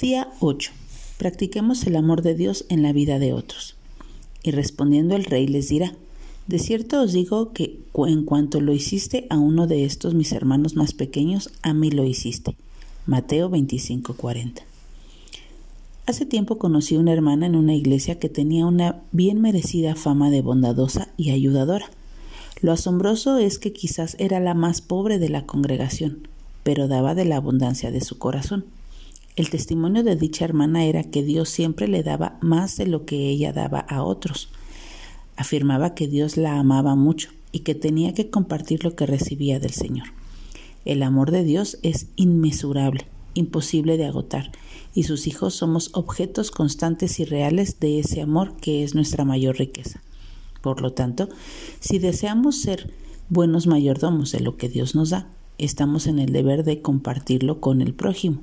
Día 8. Practiquemos el amor de Dios en la vida de otros. Y respondiendo el rey les dirá, de cierto os digo que en cuanto lo hiciste a uno de estos mis hermanos más pequeños, a mí lo hiciste. Mateo 25:40. Hace tiempo conocí una hermana en una iglesia que tenía una bien merecida fama de bondadosa y ayudadora. Lo asombroso es que quizás era la más pobre de la congregación, pero daba de la abundancia de su corazón. El testimonio de dicha hermana era que Dios siempre le daba más de lo que ella daba a otros. Afirmaba que Dios la amaba mucho y que tenía que compartir lo que recibía del Señor. El amor de Dios es inmesurable, imposible de agotar, y sus hijos somos objetos constantes y reales de ese amor que es nuestra mayor riqueza. Por lo tanto, si deseamos ser buenos mayordomos de lo que Dios nos da, estamos en el deber de compartirlo con el prójimo,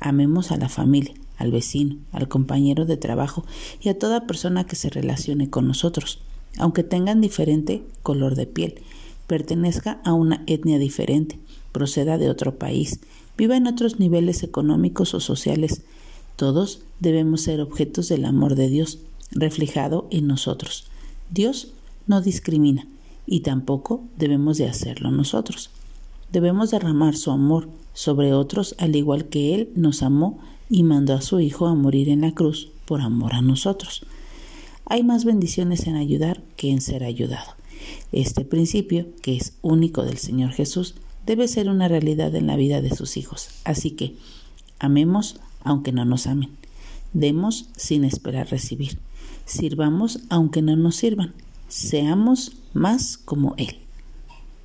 Amemos a la familia, al vecino, al compañero de trabajo y a toda persona que se relacione con nosotros, aunque tengan diferente color de piel, pertenezca a una etnia diferente, proceda de otro país, viva en otros niveles económicos o sociales. Todos debemos ser objetos del amor de Dios, reflejado en nosotros. Dios no discrimina y tampoco debemos de hacerlo nosotros. Debemos derramar su amor sobre otros al igual que Él nos amó y mandó a su Hijo a morir en la cruz por amor a nosotros. Hay más bendiciones en ayudar que en ser ayudado. Este principio, que es único del Señor Jesús, debe ser una realidad en la vida de sus hijos. Así que, amemos aunque no nos amen. Demos sin esperar recibir. Sirvamos aunque no nos sirvan. Seamos más como Él.